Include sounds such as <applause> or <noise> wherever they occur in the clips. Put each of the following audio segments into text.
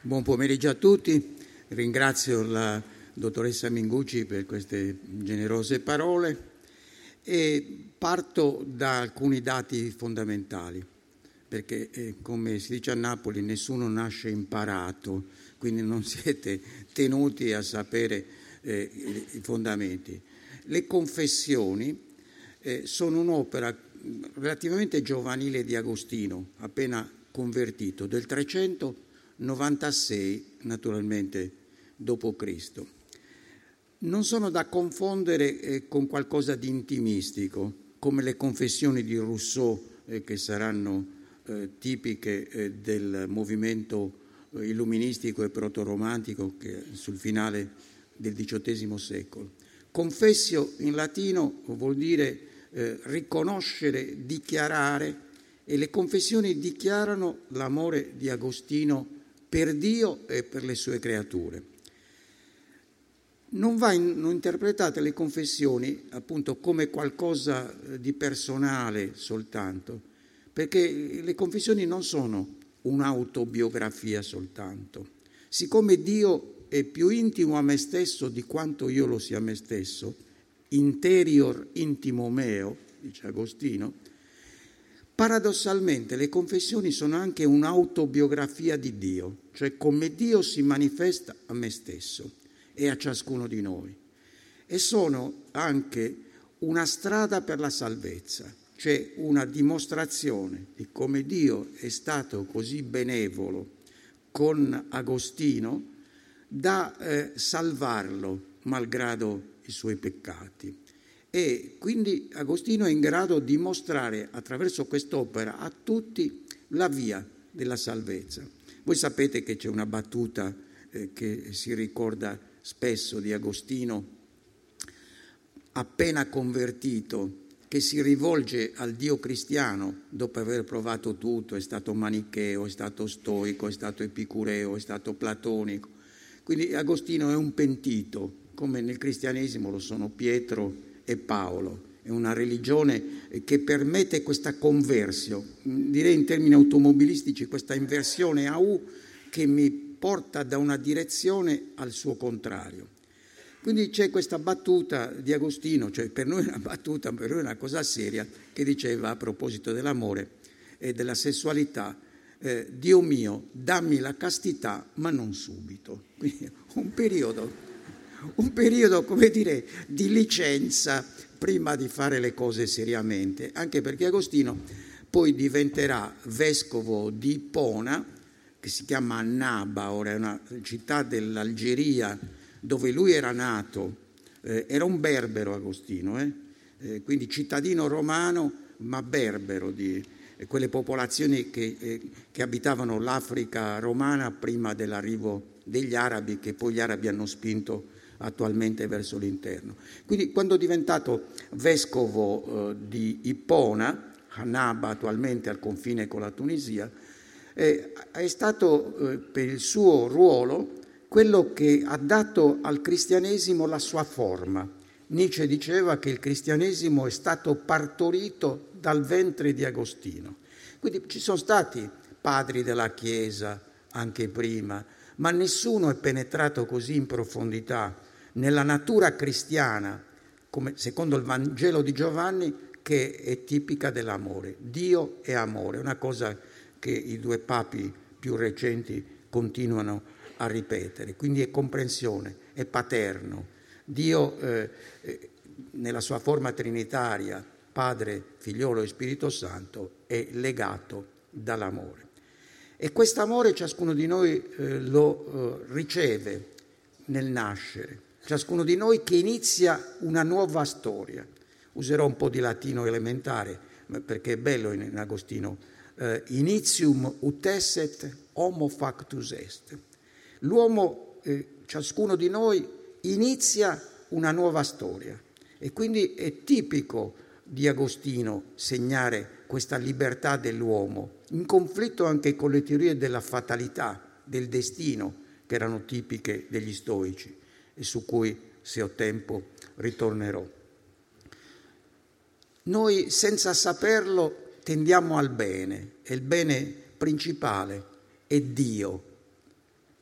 Buon pomeriggio a tutti, ringrazio la dottoressa Mingucci per queste generose parole e parto da alcuni dati fondamentali, perché eh, come si dice a Napoli nessuno nasce imparato, quindi non <laughs> siete tenuti a sapere eh, i fondamenti. Le confessioni eh, sono un'opera relativamente giovanile di Agostino, appena convertito, del 396 naturalmente Cristo. Non sono da confondere eh, con qualcosa di intimistico, come le confessioni di Rousseau, eh, che saranno eh, tipiche del movimento illuministico e protoromantico sul finale del XVIII secolo. Confessio in latino vuol dire riconoscere, dichiarare, e le confessioni dichiarano l'amore di Agostino per Dio e per le sue creature. Non vanno interpretate le confessioni appunto come qualcosa eh, di personale soltanto, perché le confessioni non sono un'autobiografia soltanto. Siccome Dio è più intimo a me stesso di quanto io lo sia a me stesso, interior intimo meo, dice Agostino, paradossalmente le confessioni sono anche un'autobiografia di Dio, cioè come Dio si manifesta a me stesso e a ciascuno di noi. E sono anche una strada per la salvezza, cioè una dimostrazione di come Dio è stato così benevolo con Agostino da eh, salvarlo malgrado i suoi peccati. E quindi Agostino è in grado di mostrare attraverso quest'opera a tutti la via della salvezza. Voi sapete che c'è una battuta eh, che si ricorda spesso di Agostino, appena convertito, che si rivolge al Dio cristiano dopo aver provato tutto, è stato manicheo, è stato stoico, è stato epicureo, è stato platonico. Quindi Agostino è un pentito, come nel cristianesimo lo sono Pietro e Paolo. È una religione che permette questa conversione, direi in termini automobilistici, questa inversione a U che mi porta da una direzione al suo contrario. Quindi c'è questa battuta di Agostino, cioè per noi è una battuta, per noi è una cosa seria, che diceva a proposito dell'amore e della sessualità, eh, Dio mio, dammi la castità, ma non subito. Quindi un periodo un periodo, come dire, di licenza prima di fare le cose seriamente, anche perché Agostino poi diventerà vescovo di Ippona, che si chiama Annaba, ora è una città dell'Algeria dove lui era nato, eh, era un berbero Agostino, eh? Eh, quindi cittadino romano ma berbero di quelle popolazioni che, eh, che abitavano l'Africa romana prima dell'arrivo degli arabi, che poi gli arabi hanno spinto attualmente verso l'interno. Quindi quando è diventato vescovo eh, di Ippona, Hanaba attualmente al confine con la Tunisia, eh, è stato eh, per il suo ruolo quello che ha dato al cristianesimo la sua forma. Nietzsche diceva che il cristianesimo è stato partorito dal ventre di Agostino. Quindi ci sono stati padri della Chiesa anche prima, ma nessuno è penetrato così in profondità nella natura cristiana, come secondo il Vangelo di Giovanni, che è tipica dell'amore. Dio è amore, una cosa che i due papi più recenti continuano a ripetere. Quindi è comprensione, è paterno. Dio eh, eh, nella sua forma trinitaria, Padre, Figliolo e Spirito Santo, è legato dall'amore. E quest'amore ciascuno di noi eh, lo eh, riceve nel nascere ciascuno di noi che inizia una nuova storia. Userò un po' di latino elementare perché è bello in Agostino. Uh, initium utesset homo factus est. L'uomo, eh, ciascuno di noi, inizia una nuova storia e quindi è tipico di Agostino segnare questa libertà dell'uomo, in conflitto anche con le teorie della fatalità, del destino, che erano tipiche degli stoici e su cui, se ho tempo, ritornerò. Noi senza saperlo tendiamo al bene e il bene principale è Dio,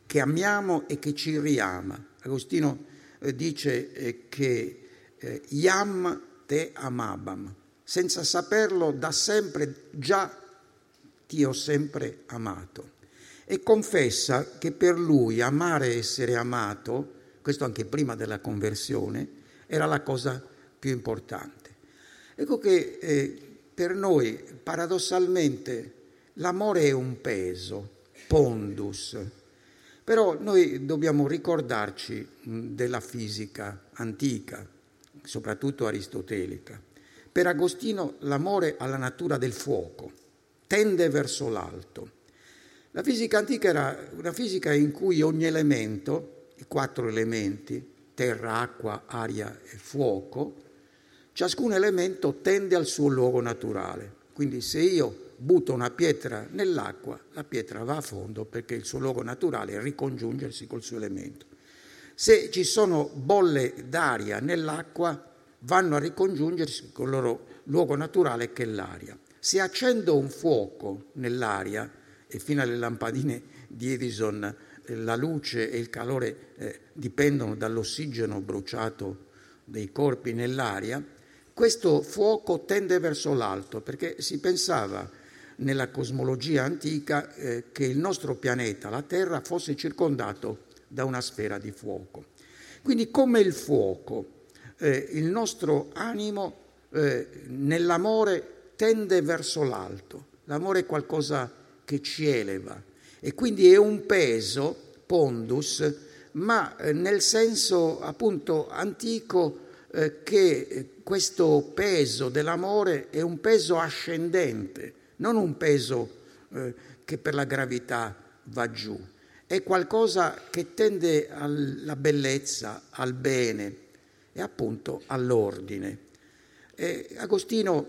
che amiamo e che ci riama. Agostino eh, dice eh, che eh, Iam te amabam, senza saperlo da sempre già ti ho sempre amato. E confessa che per lui amare e essere amato, questo anche prima della conversione, era la cosa più importante. Ecco che eh, per noi paradossalmente l'amore è un peso, pondus, però noi dobbiamo ricordarci della fisica antica, soprattutto aristotelica. Per Agostino l'amore ha la natura del fuoco, tende verso l'alto. La fisica antica era una fisica in cui ogni elemento, i quattro elementi, terra, acqua, aria e fuoco, ciascun elemento tende al suo luogo naturale. Quindi se io butto una pietra nell'acqua, la pietra va a fondo perché il suo luogo naturale è ricongiungersi col suo elemento. Se ci sono bolle d'aria nell'acqua, vanno a ricongiungersi con il loro luogo naturale che è l'aria. Se accendo un fuoco nell'aria, e fino alle lampadine di Edison la luce e il calore eh, dipendono dall'ossigeno bruciato dei corpi nell'aria, questo fuoco tende verso l'alto perché si pensava nella cosmologia antica eh, che il nostro pianeta, la Terra, fosse circondato da una sfera di fuoco. Quindi come il fuoco, eh, il nostro animo eh, nell'amore tende verso l'alto. L'amore è qualcosa che ci eleva e quindi è un peso, pondus, ma eh, nel senso appunto antico eh, che questo peso dell'amore è un peso ascendente, non un peso eh, che per la gravità va giù, è qualcosa che tende alla bellezza, al bene e appunto all'ordine. E Agostino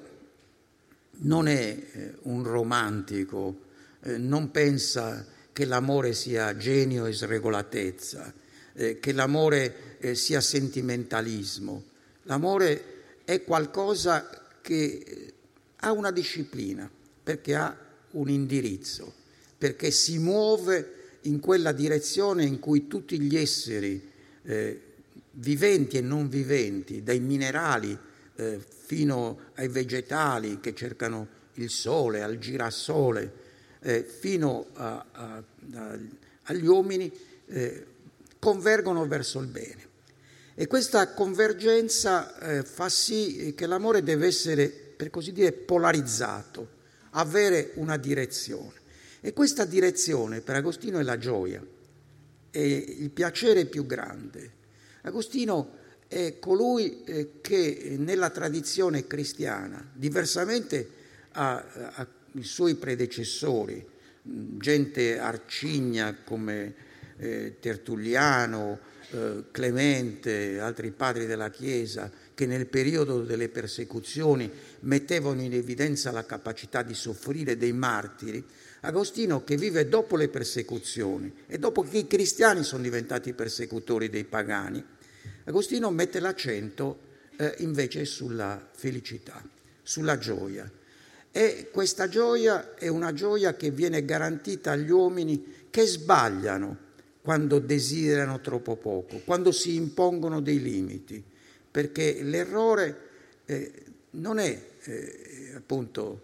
non è eh, un romantico, eh, non pensa che l'amore sia genio e sregolatezza, eh, che l'amore eh, sia sentimentalismo. L'amore è qualcosa che ha una disciplina, perché ha un indirizzo, perché si muove in quella direzione in cui tutti gli esseri viventi e non viventi, dai minerali fino ai vegetali che cercano il sole, al girasole, eh, fino a, a, a, agli uomini, eh, convergono verso il bene. E questa convergenza eh, fa sì che l'amore deve essere, per così dire, polarizzato, avere una direzione. E questa direzione per Agostino è la gioia, è il piacere più grande. Agostino è colui eh, che nella tradizione cristiana, diversamente ai suoi predecessori, gente arcigna come eh, Tertulliano, eh, Clemente, altri padri della Chiesa, che nel periodo delle persecuzioni mettevano in evidenza la capacità di soffrire dei martiri, Agostino che vive dopo le persecuzioni e dopo che i cristiani sono diventati persecutori dei pagani, Agostino mette l'accento eh, invece sulla felicità, sulla gioia. E questa gioia è una gioia che viene garantita agli uomini che sbagliano quando desiderano troppo poco, quando si impongono dei limiti perché l'errore eh, non è eh, appunto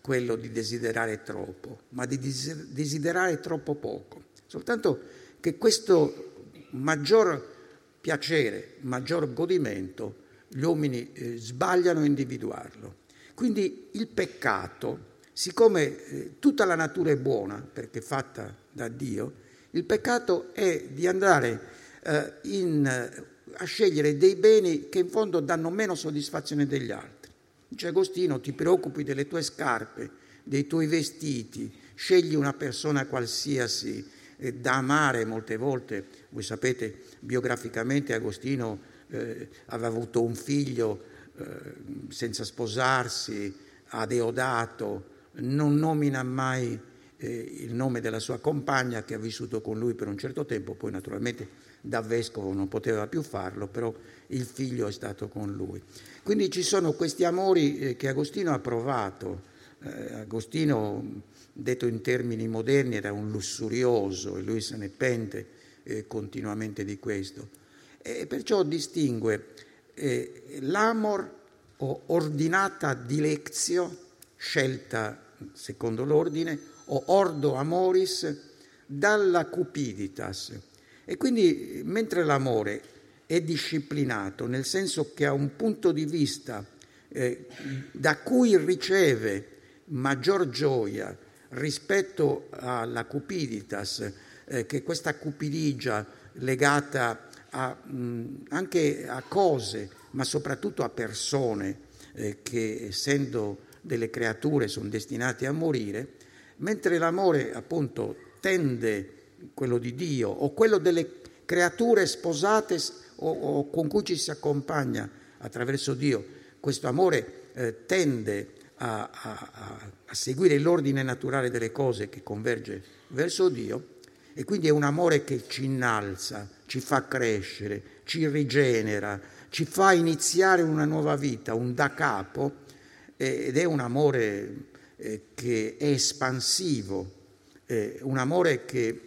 quello di desiderare troppo, ma di desiderare troppo poco. Soltanto che questo maggior piacere, maggior godimento, gli uomini eh, sbagliano a individuarlo. Quindi il peccato, siccome eh, tutta la natura è buona perché è fatta da Dio, il peccato è di andare eh, in a scegliere dei beni che in fondo danno meno soddisfazione degli altri. Dice Agostino, ti preoccupi delle tue scarpe, dei tuoi vestiti, scegli una persona qualsiasi eh, da amare molte volte. Voi sapete, biograficamente Agostino eh, aveva avuto un figlio eh, senza sposarsi, a Deodato, non nomina mai eh, il nome della sua compagna che ha vissuto con lui per un certo tempo, poi naturalmente da vescovo non poteva più farlo, però il figlio è stato con lui. Quindi ci sono questi amori eh, che Agostino ha provato. Eh, Agostino detto in termini moderni, era un lussurioso e lui se ne pente eh, continuamente di questo. E perciò distingue eh, l'amor o ordinata dilezio, scelta secondo l'ordine, o ordo amoris, dalla cupiditas. E quindi mentre l'amore è disciplinato, nel senso che ha un punto di vista eh, da cui riceve maggior gioia rispetto alla cupiditas, eh, che questa cupidigia legata a, mh, anche a cose, ma soprattutto a persone eh, che essendo delle creature sono destinate a morire, mentre l'amore appunto tende quello di Dio o quello delle creature sposate o, o con cui ci si accompagna attraverso Dio, questo amore eh, tende a, a, a seguire l'ordine naturale delle cose che converge verso Dio e quindi è un amore che ci innalza, ci fa crescere, ci rigenera, ci fa iniziare una nuova vita, un da capo ed è un amore eh, che è espansivo, un amore che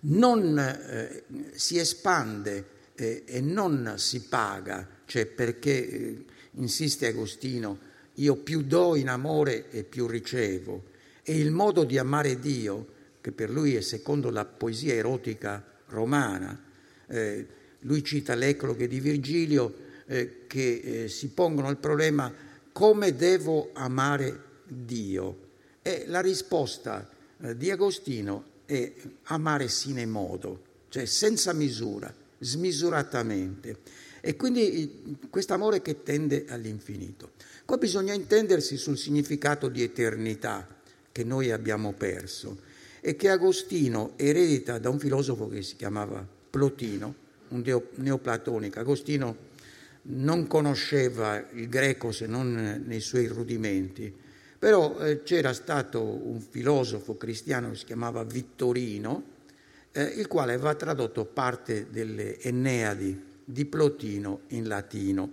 non eh, si espande e non si paga, cioè perché eh, insiste Agostino, io più do in amore e più ricevo. E il modo di amare Dio, che per lui è secondo la poesia erotica romana, eh, lui cita l'ecloghe di Virgilio, eh, che eh, si pongono il problema come devo amare Dio. E la risposta eh, di Agostino è amare sine modo, cioè senza misura, smisuratamente. E quindi questo amore che tende all'infinito. Qua bisogna intendersi sul significato di eternità che noi abbiamo perso e che Agostino eredita da un filosofo che si chiamava Plotino, un neoplatonico. Agostino non conosceva il greco se non nei suoi rudimenti, però eh, c'era stato un filosofo cristiano che si chiamava Vittorino, eh, il quale aveva tradotto parte delle Enneadi di Plotino in latino.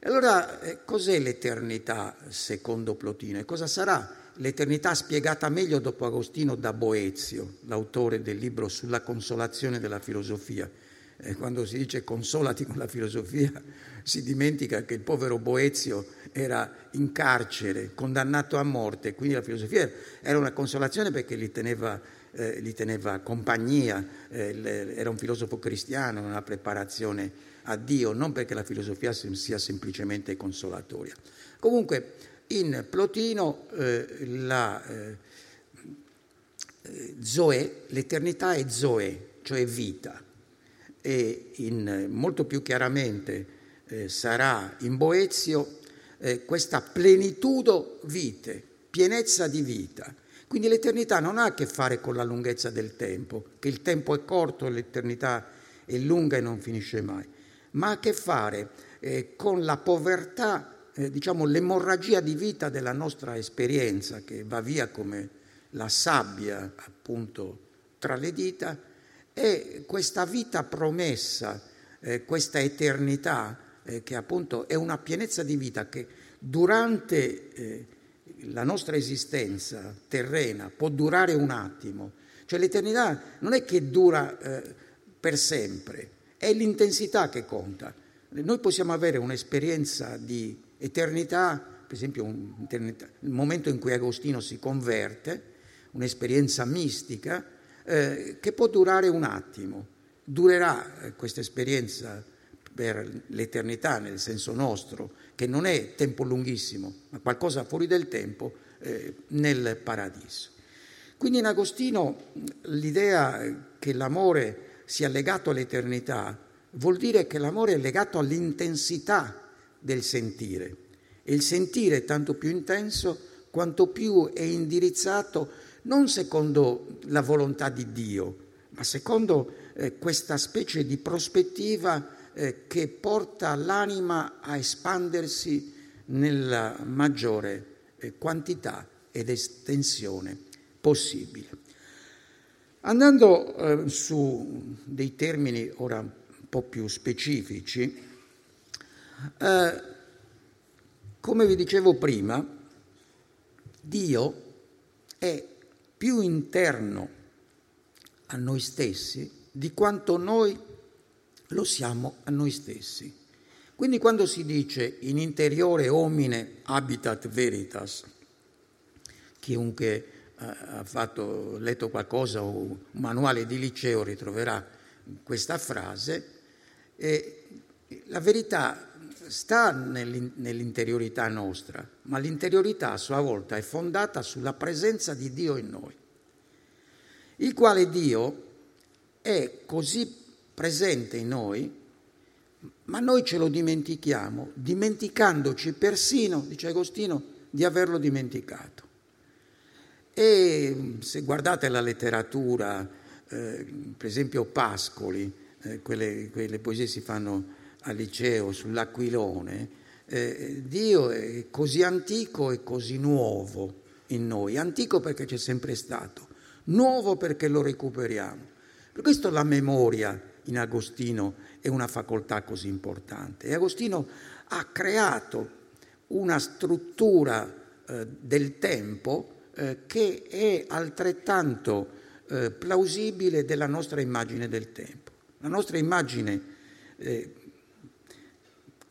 Allora eh, cos'è l'eternità secondo Plotino e cosa sarà l'eternità spiegata meglio dopo Agostino da Boezio, l'autore del libro sulla consolazione della filosofia? E quando si dice consolati con la filosofia <laughs> si dimentica che il povero Boezio era in carcere, condannato a morte, quindi la filosofia era una consolazione perché gli teneva, eh, gli teneva compagnia, eh, era un filosofo cristiano, una preparazione a Dio, non perché la filosofia sia semplicemente consolatoria. Comunque, in Plotino eh, la eh, Zoe, l'eternità è Zoe, cioè vita, e in, molto più chiaramente eh, sarà in Boezio eh, questa plenitudo vite, pienezza di vita. Quindi l'eternità non ha a che fare con la lunghezza del tempo, che il tempo è corto l'eternità è lunga e non finisce mai ma ha a che fare eh, con la povertà, eh, diciamo l'emorragia di vita della nostra esperienza che va via come la sabbia appunto tra le dita e questa vita promessa, eh, questa eternità eh, che appunto è una pienezza di vita che durante eh, la nostra esistenza terrena può durare un attimo, cioè l'eternità non è che dura eh, per sempre, è l'intensità che conta. Noi possiamo avere un'esperienza di eternità, per esempio il momento in cui Agostino si converte, un'esperienza mistica, eh, che può durare un attimo. Durerà eh, questa esperienza per l'eternità nel senso nostro, che non è tempo lunghissimo, ma qualcosa fuori del tempo eh, nel paradiso. Quindi in Agostino l'idea che l'amore sia legato all'eternità, vuol dire che l'amore è legato all'intensità del sentire. E il sentire è tanto più intenso quanto più è indirizzato non secondo la volontà di Dio, ma secondo eh, questa specie di prospettiva eh, che porta l'anima a espandersi nella maggiore eh, quantità ed estensione possibile. Andando eh, su dei termini ora un po' più specifici, eh, come vi dicevo prima, Dio è più interno a noi stessi di quanto noi lo siamo a noi stessi. Quindi quando si dice in interiore homine habitat veritas, chiunque eh, ha fatto, letto qualcosa o un manuale di liceo ritroverà questa frase, eh, la verità sta nell'interiorità nostra, ma l'interiorità a sua volta è fondata sulla presenza di Dio in noi, il quale Dio è così presente in noi ma noi ce lo dimentichiamo, dimenticandoci persino, dice Agostino, di averlo dimenticato. E se guardate la letteratura, eh, per esempio Pascoli, eh, quelle, quelle, poesie si fanno al liceo sull'aquilone, eh, Dio è così antico e così nuovo in noi, antico perché c'è sempre stato, nuovo perché lo recuperiamo. Per questo la memoria in Agostino è una facoltà così importante. E Agostino ha creato una struttura eh, del tempo eh, che è altrettanto eh, plausibile della nostra immagine del tempo. La nostra immagine eh,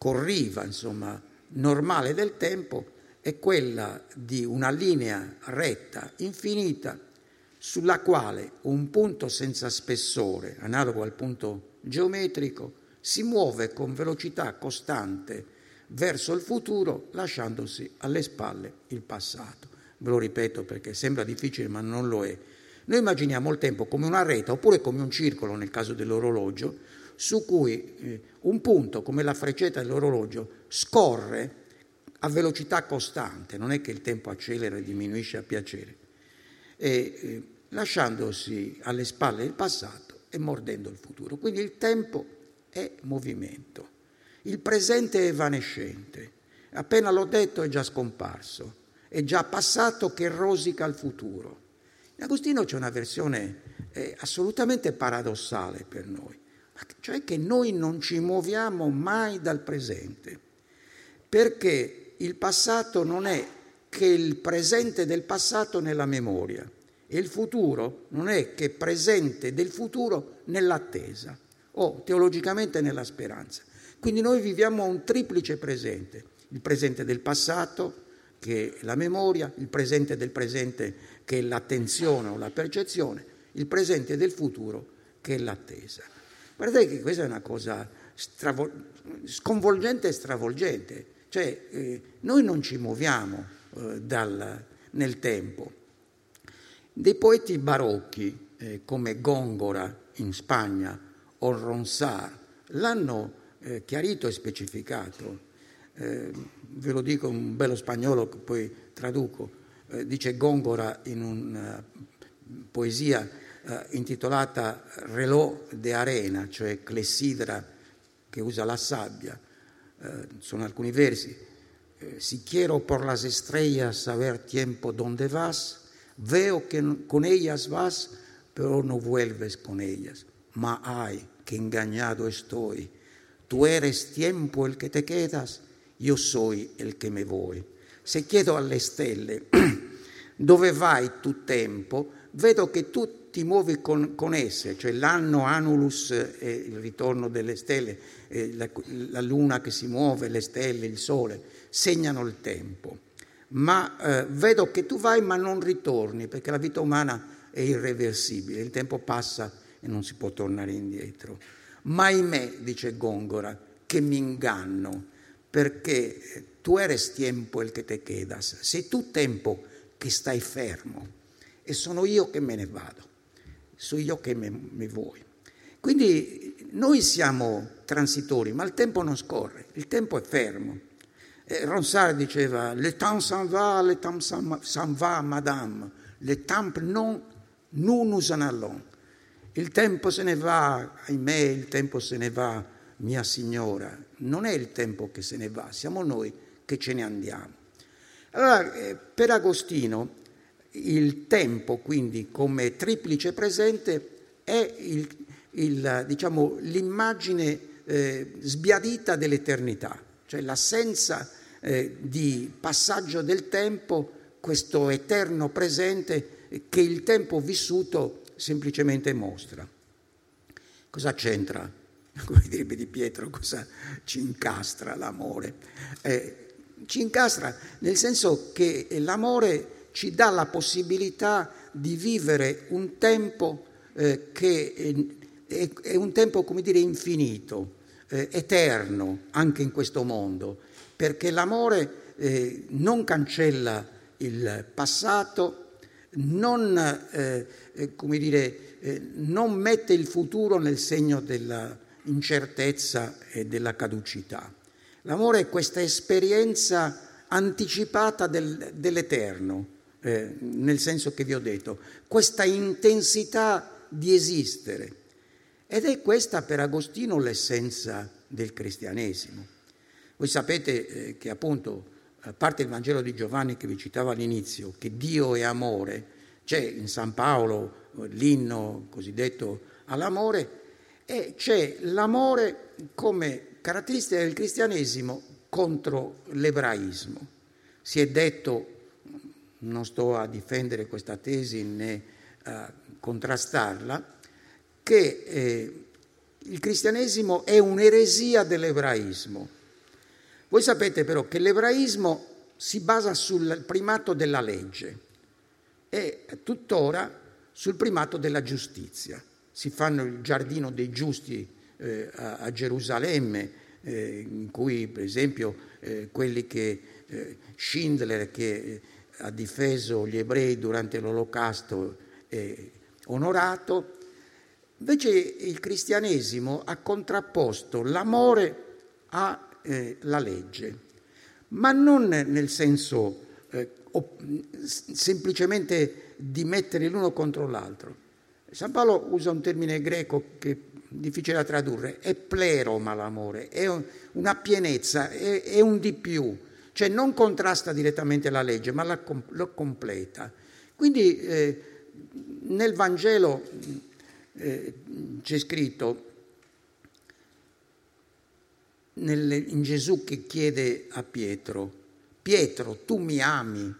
corriva, insomma, normale del tempo è quella di una linea retta, infinita, sulla quale un punto senza spessore, analogo al punto geometrico, si muove con velocità costante verso il futuro lasciandosi alle spalle il passato. Ve lo ripeto perché sembra difficile ma non lo è. Noi immaginiamo il tempo come una rete oppure come un circolo nel caso dell'orologio su cui eh, un punto come la freccetta dell'orologio scorre a velocità costante, non è che il tempo accelera e diminuisce a piacere, e, eh, lasciandosi alle spalle il passato e mordendo il futuro. Quindi il tempo è movimento, il presente è evanescente, appena l'ho detto è già scomparso, è già passato che rosica il futuro. In Agostino c'è una versione eh, assolutamente paradossale per noi, cioè che noi non ci muoviamo mai dal presente, perché il passato non è che il presente del passato nella memoria e il futuro non è che presente del futuro nell'attesa o teologicamente nella speranza. Quindi noi viviamo un triplice presente, il presente del passato che è la memoria, il presente del presente che è l'attenzione o la percezione, il presente del futuro che è l'attesa. Guardate che questa è una cosa stravol- sconvolgente e stravolgente, cioè eh, noi non ci muoviamo eh, dal, nel tempo, dei poeti barocchi eh, come Gongora in Spagna o Ronsard l'hanno eh, chiarito e specificato. Eh, ve lo dico un bello spagnolo che poi traduco. Eh, dice Gongora in una poesia eh, intitolata Relò de arena, cioè clessidra che usa la sabbia. Eh, sono alcuni versi. si quiero por las estrellas saber tiempo donde vas, Veo que con ellas vas, pero no vuelves con ellas. Ma ay, que engañado estoy. Tú eres tiempo el que te quedas, io soy el che me voy. Se chiedo alle stelle <clears throat> dove vai tu tempo, vedo che tu ti muovi con, con esse, cioè l'anno Anulus, eh, il ritorno delle stelle, la, la luna che si muove, le stelle, il sole, segnano il tempo. Ma eh, vedo che tu vai ma non ritorni, perché la vita umana è irreversibile, il tempo passa e non si può tornare indietro. Ma ahimè, dice Gongora, che mi inganno, perché tu eres tiempo el che te quedas, sei tu tempo che stai fermo e sono io che me ne vado, sono io che me vuoi. Quindi noi siamo transitori, ma il tempo non scorre, il tempo è fermo. Eh, Ronsard diceva, le temps s'en va, le temps s'en va, madame, le temps non, nous nous en allons. Il tempo se ne va, ahimè, il tempo se ne va, mia signora. Non è il tempo che se ne va, siamo noi che ce ne andiamo. Allora, eh, per Agostino, il tempo, quindi, come triplice presente, è il, il, diciamo, l'immagine eh, sbiadita dell'eternità, cioè l'assenza eh, di passaggio del tempo questo eterno presente che il tempo vissuto semplicemente mostra. Cosa c'entra? <laughs> Come direbbe Di Pietro, cosa ci incastra l'amore? Eh, ci incastra nel senso che l'amore ci dà la possibilità di vivere un tempo eh, che è, è, un tempo, come dire, infinito, eh, eterno anche in questo mondo, perché l'amore eh, non cancella il passato, non, eh, eh, come dire, eh, non mette il futuro nel segno dell'incertezza e della caducità. L'amore è questa esperienza anticipata del, dell'eterno, eh, nel senso che vi ho detto, questa intensità di esistere. Ed è questa per Agostino l'essenza del cristianesimo. Voi sapete eh, che appunto, a parte il Vangelo di Giovanni che vi citavo all'inizio, che Dio è amore, c'è in San Paolo l'inno cosiddetto all'amore, e c'è l'amore come caratteristica del cristianesimo contro l'ebraismo. Si è detto, non sto a difendere questa tesi né a contrastarla, che eh, il cristianesimo è un'eresia dell'ebraismo. Voi sapete però che l'ebraismo si basa sul primato della legge e tuttora sul primato della giustizia. Si fanno il giardino dei giusti eh, a, a, Gerusalemme, eh, in cui per esempio eh, quelli che eh, Schindler che eh, ha difeso gli ebrei durante l'olocausto è onorato, invece il cristianesimo ha contrapposto l'amore alla eh, legge, ma non nel senso semplicemente di mettere l'uno contro l'altro. San Paolo usa un termine greco che difficile da tradurre, è pleroma l'amore, è una pienezza, è, è un di più, cioè non contrasta direttamente la legge, ma la, lo completa. Quindi eh, nel Vangelo eh, c'è scritto, nel, in Gesù che chiede a Pietro, Pietro, tu mi ami?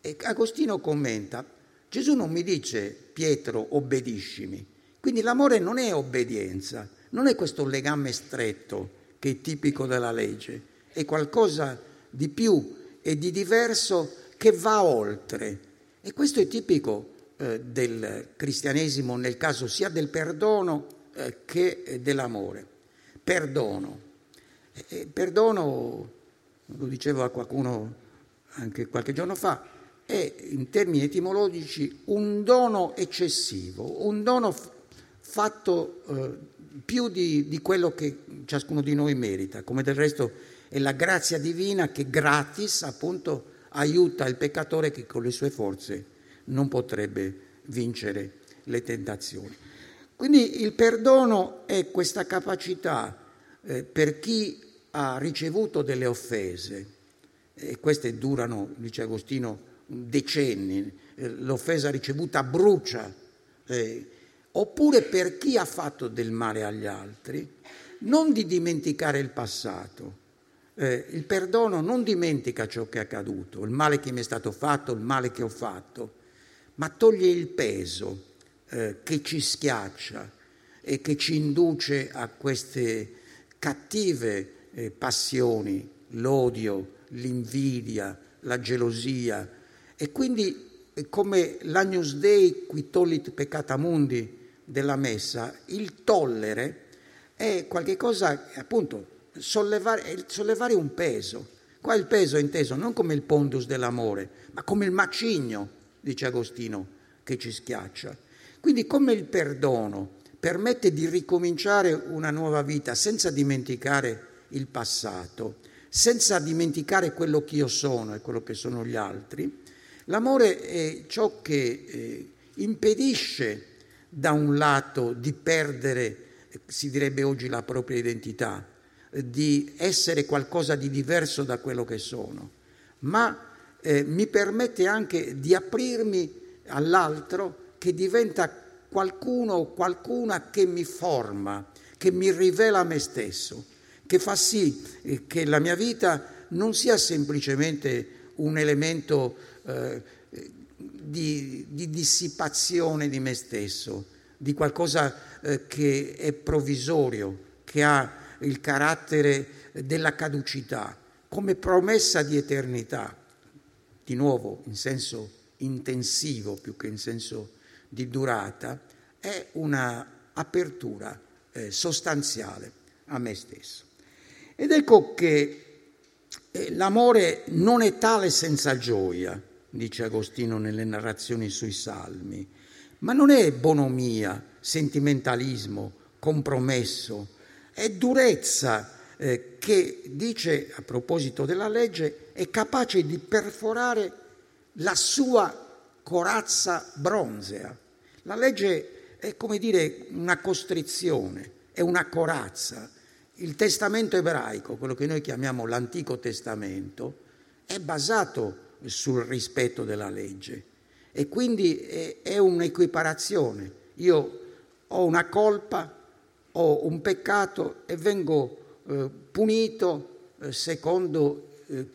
E Agostino commenta, Gesù non mi dice, Pietro, obbediscimi, quindi l'amore non è obbedienza, non è questo legame stretto che è tipico della legge, è qualcosa di più e di diverso che va oltre. E questo è tipico eh, del cristianesimo nel caso sia del perdono eh, che dell'amore. Perdono. E perdono, lo dicevo a qualcuno anche qualche giorno fa, è in termini etimologici un dono eccessivo, un dono fatto eh, più di, di, quello che ciascuno di noi merita, come del resto è la grazia divina che gratis appunto aiuta il peccatore che con le sue forze non potrebbe vincere le tentazioni. Quindi il perdono è questa capacità eh, per chi ha ricevuto delle offese, e queste durano, dice Agostino, decenni, eh, l'offesa ricevuta brucia. Eh, oppure per chi ha fatto del male agli altri, non di dimenticare il passato. Eh, il perdono non dimentica ciò che è accaduto, il male che mi è stato fatto, il male che ho fatto, ma toglie il peso eh, che ci schiaccia e che ci induce a queste cattive eh, passioni, l'odio, l'invidia, la gelosia. E quindi come l'Agnus Dei qui tollit peccata mundi della messa, il tollere è qualcosa, appunto, sollevare, sollevare un peso. Qua il peso è inteso non come il pondus dell'amore, ma come il macigno, dice Agostino, che ci schiaccia. Quindi come il perdono permette di ricominciare una nuova vita senza dimenticare il passato, senza dimenticare quello che io sono e quello che sono gli altri, l'amore è ciò che eh, impedisce da un lato di perdere, si direbbe oggi, la propria identità, di essere qualcosa di diverso da quello che sono, ma eh, mi permette anche di aprirmi all'altro che diventa qualcuno o qualcuna che mi forma, che mi rivela me stesso, che fa sì eh, che la mia vita non sia semplicemente un elemento eh, di, di, dissipazione di me stesso, di qualcosa eh, che è provvisorio, che ha il carattere della caducità, come promessa di eternità, di nuovo in senso intensivo più che in senso di durata, è una apertura eh, sostanziale a me stesso. Ed ecco che eh, l'amore non è tale senza gioia, dice Agostino nelle narrazioni sui salmi, ma non è bonomia, sentimentalismo, compromesso, è durezza eh, che, dice a proposito della legge, è capace di perforare la sua corazza bronzea. La legge è come dire una costrizione, è una corazza. Il testamento ebraico, quello che noi chiamiamo l'Antico Testamento, è basato sul rispetto della legge e quindi è, è un'equiparazione. Io ho una colpa, ho un peccato e vengo eh, punito eh, secondo eh,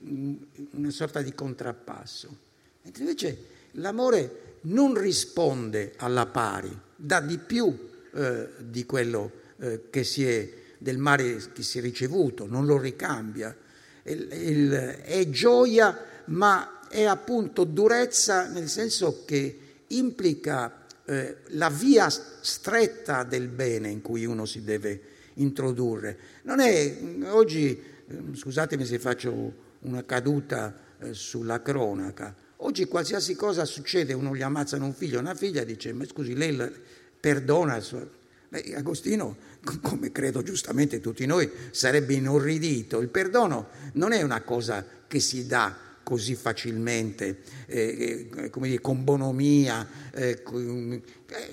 una sorta di contrappasso. Mentre invece l'amore non risponde alla pari, dà di più eh, di quello eh, che si è, del mare che si è ricevuto, non lo ricambia. Il, il, è gioia, ma è appunto durezza nel senso che implica eh, la via stretta del bene in cui uno si deve introdurre. Non è, oggi, eh, scusatemi se faccio una caduta eh, sulla cronaca, oggi qualsiasi cosa succede, uno gli ammazzano un figlio, una figlia, dice, ma scusi, lei perdona. Beh, Agostino, come credo giustamente tutti noi, sarebbe inorridito. Il perdono non è una cosa che si dà così facilmente, eh, eh, dire, con bonomia. Eh,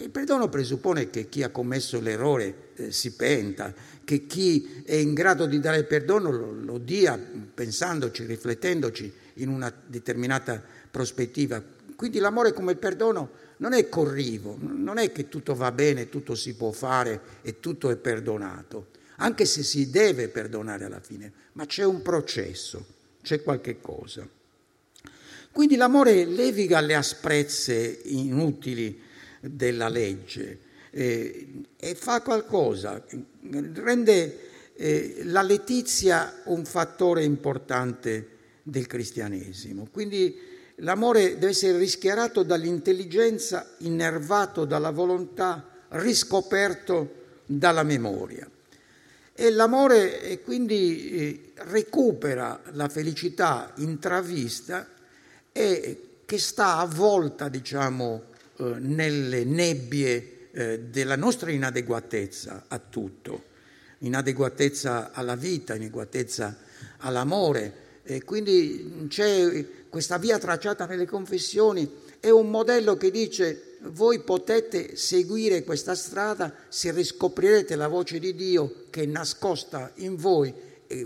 il perdono presuppone che chi ha commesso l'errore eh, si penta, che chi è in grado di dare il perdono lo, lo dia pensandoci, riflettendoci in una determinata prospettiva. Quindi l'amore come perdono non è corrivo, non è che tutto va bene, tutto si può fare e tutto è perdonato, anche se si deve perdonare alla fine, ma c'è un processo, c'è qualche cosa. Quindi l'amore leviga le asprezze inutili della legge eh, e fa qualcosa, rende eh, la letizia un fattore importante del cristianesimo. Quindi l'amore deve essere rischiarato dall'intelligenza, innervato dalla volontà, riscoperto dalla memoria. E l'amore quindi eh, recupera la felicità intravista e che sta avvolta, diciamo, eh, nelle nebbie eh, della nostra inadeguatezza a tutto, inadeguatezza alla vita, inadeguatezza all'amore. E quindi c'è questa via tracciata nelle confessioni, è un modello che dice voi potete seguire questa strada se riscoprirete la voce di Dio che è nascosta in voi,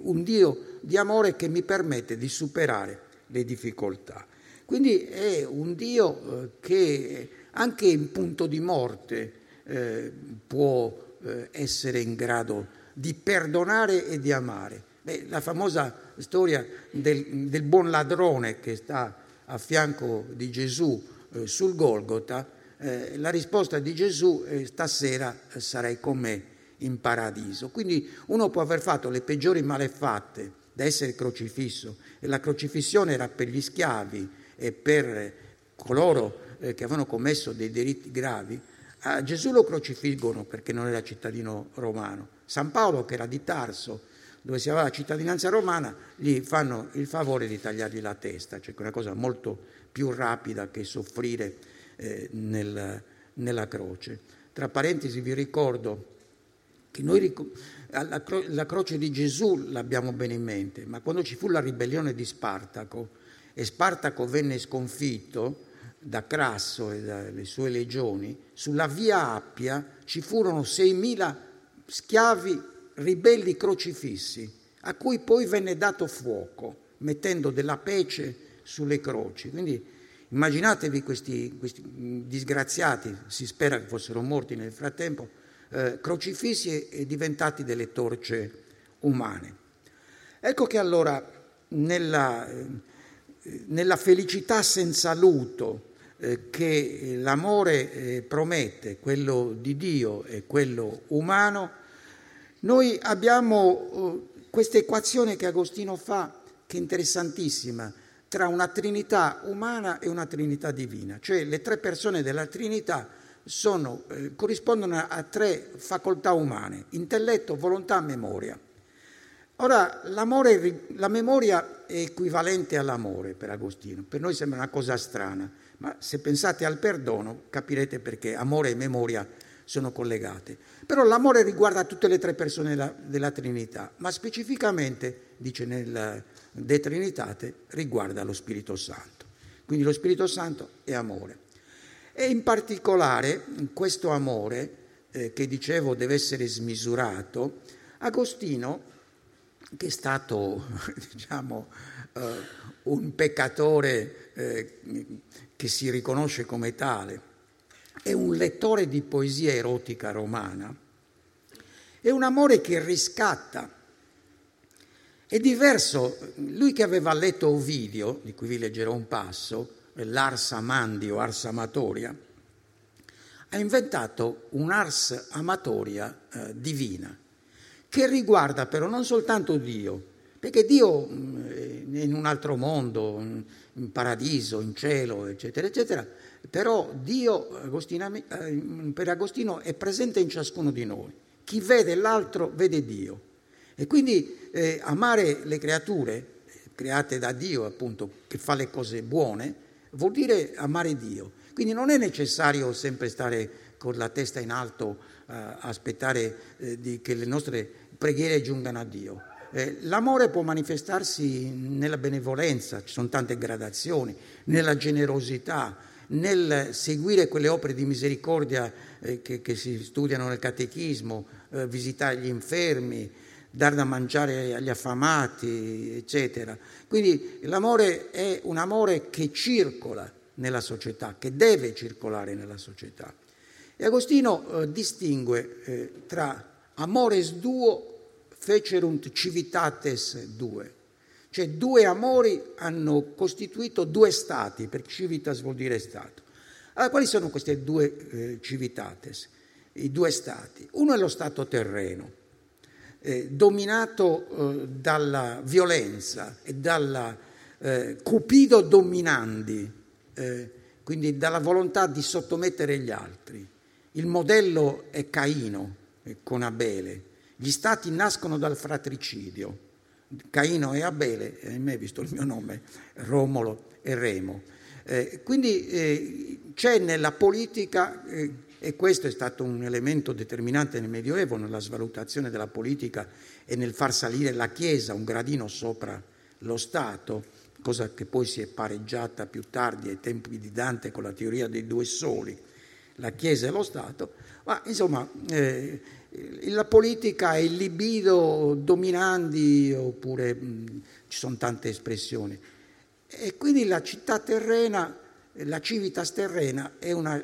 un Dio di amore che mi permette di superare le difficoltà. Quindi è un Dio eh, che anche in punto di morte eh, può eh, essere in grado di perdonare e di amare. Beh, la famosa storia del, del, buon ladrone che sta a fianco di Gesù eh, sul Golgota, eh, la risposta di Gesù è stasera sarai con me in paradiso. Quindi uno può aver fatto le peggiori malefatte da essere crocifisso e la crocifissione era per gli schiavi, e per coloro eh, che avevano commesso dei delitti gravi, a Gesù lo crocifiggono perché non era cittadino romano. San Paolo, che era di Tarso, dove si aveva la cittadinanza romana, gli fanno il favore di tagliargli la testa, cioè una cosa molto più rapida che soffrire eh, nel, nella croce. Tra parentesi vi ricordo che noi la, la croce di Gesù l'abbiamo bene in mente, ma quando ci fu la ribellione di Spartaco, e Spartaco venne sconfitto da Crasso e dalle sue legioni, sulla via Appia ci furono 6.000 schiavi ribelli crocifissi, a cui poi venne dato fuoco, mettendo della pece sulle croci. Quindi immaginatevi questi, questi disgraziati, si spera che fossero morti nel frattempo, eh, crocifissi e, e diventati delle torce umane. Ecco che allora nella nella felicità senza luto eh, che l'amore eh, promette, quello di Dio e quello umano, noi abbiamo eh, questa equazione che Agostino fa, che è interessantissima, tra una Trinità umana e una Trinità divina, cioè le tre persone della Trinità sono, eh, corrispondono a tre facoltà umane, intelletto, volontà, memoria. Ora, la memoria è equivalente all'amore per Agostino, per noi sembra una cosa strana, ma se pensate al perdono capirete perché amore e memoria sono collegate. Però l'amore riguarda tutte le tre persone della, della Trinità, ma specificamente, dice nel De Trinitate, riguarda lo Spirito Santo. Quindi lo Spirito Santo è amore. E in particolare questo amore, eh, che dicevo deve essere smisurato, Agostino che è stato <laughs> diciamo, eh, un peccatore eh, che si riconosce come tale, è un lettore di poesia erotica romana, è un amore che riscatta. È diverso, lui che aveva letto Ovidio, di cui vi leggerò un passo, l'ars amandi o ars amatoria, ha inventato un'ars amatoria eh, divina che riguarda però non soltanto Dio, perché Dio mm, è in un altro mondo, in paradiso, in cielo, eccetera, eccetera, però Dio eh, per Agostino è presente in ciascuno di noi. Chi vede l'altro vede Dio. E quindi eh, amare le creature create da Dio, appunto, che fa le cose buone, vuol dire amare Dio. Quindi non è necessario sempre stare con la testa in alto, eh, aspettare eh, di, che le nostre preghiere giungano a Dio. Eh, l'amore può manifestarsi nella benevolenza, ci sono tante gradazioni, nella generosità, nel seguire quelle opere di misericordia eh, che, che, si studiano nel catechismo, eh, visitare gli infermi, dar da mangiare agli affamati, eccetera. Quindi l'amore è un amore che circola nella società, che deve circolare nella società. E Agostino eh, distingue eh, tra amores duo fecerunt civitates due, cioè due amori hanno costituito due stati, perché civitas vuol dire stato. Allora, quali sono queste due eh, civitates, i due stati? Uno è lo stato terreno, eh, dominato eh, dalla violenza e dalla eh, cupido dominandi, eh, quindi dalla volontà di sottomettere gli altri. Il modello è Caino, con Abele. Gli stati nascono dal fratricidio. Caino e Abele, e ahimè visto il mio nome, Romolo e Remo. Eh, quindi eh, c'è nella politica, eh, e questo è stato un elemento determinante nel Medioevo, nella svalutazione della politica e nel far salire la Chiesa un gradino sopra lo Stato, cosa che poi si è pareggiata più tardi ai tempi di Dante con la teoria dei due soli, la Chiesa e lo Stato, ma insomma eh, la politica è il libido dominandi oppure mh, ci sono tante espressioni. E quindi la città terrena, la civitas terrena è, una,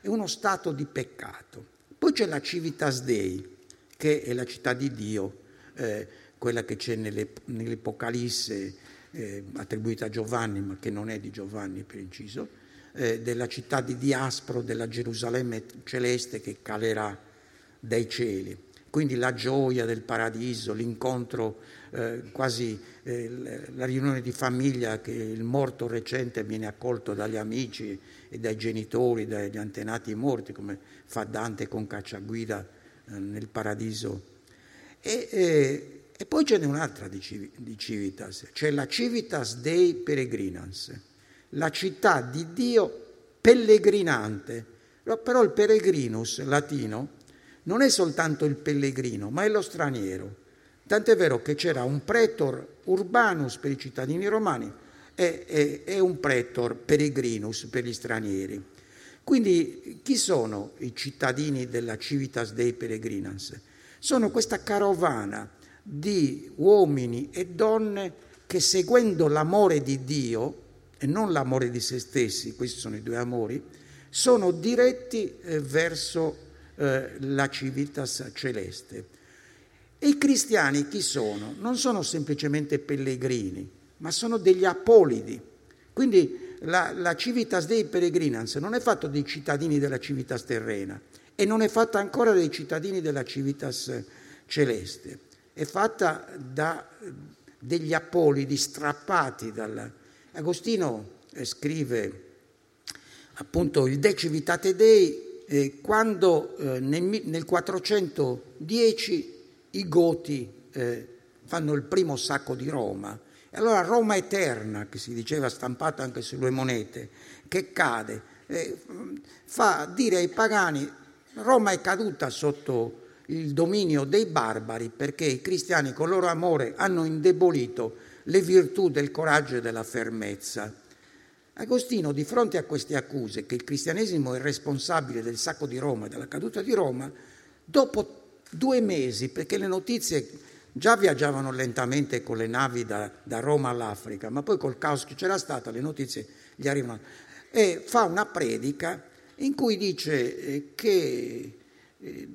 è uno stato di peccato. Poi c'è la civitas dei, che è la città di Dio, eh, quella che c'è nelle, nell'Epocalisse eh, attribuita a Giovanni, ma che non è di Giovanni per inciso, eh, della città di Diaspro, della Gerusalemme celeste che calerà dai cieli. Quindi la gioia del paradiso, l'incontro, eh, quasi eh, la riunione di famiglia che il morto recente viene accolto dagli amici e dai genitori, dagli antenati morti, come fa Dante con Cacciaguida eh, nel paradiso. E, eh, e, poi ce n'è un'altra di, di Civitas, cioè la Civitas Dei Peregrinans, la città di Dio pellegrinante. Però il peregrinus latino non è soltanto il pellegrino, ma è lo straniero. Tant'è vero che c'era un pretor urbanus per i cittadini romani e, e, e un pretor peregrinus per gli stranieri. Quindi chi sono i cittadini della Civitas Dei Peregrinans? Sono questa carovana di uomini e donne che seguendo l'amore di Dio e non l'amore di se stessi, questi sono i due amori, sono diretti eh, verso eh, la civitas celeste. E i cristiani chi sono? Non sono semplicemente pellegrini, ma sono degli apolidi. Quindi la, la Civitas Dei Peregrinans non è fatta dei cittadini della Civitas terrena e non è fatta ancora dai cittadini della Civitas celeste, è fatta da degli apolidi strappati dal... Agostino eh, scrive appunto il De Civitate Dei eh, quando eh, nel, nel, 410 i Goti eh, fanno il primo sacco di Roma. E allora Roma eterna, che si diceva stampata anche sulle monete, che cade, eh, fa dire ai pagani Roma è caduta sotto il dominio dei barbari perché i cristiani con loro amore hanno indebolito le virtù del coraggio e della fermezza. Agostino, di fronte a queste accuse che il cristianesimo è responsabile del sacco di Roma e della caduta di Roma, dopo due mesi, perché le notizie già viaggiavano lentamente con le navi da, da Roma all'Africa, ma poi col caos che c'era stato le notizie gli arrivano, e fa una predica in cui dice eh, che eh,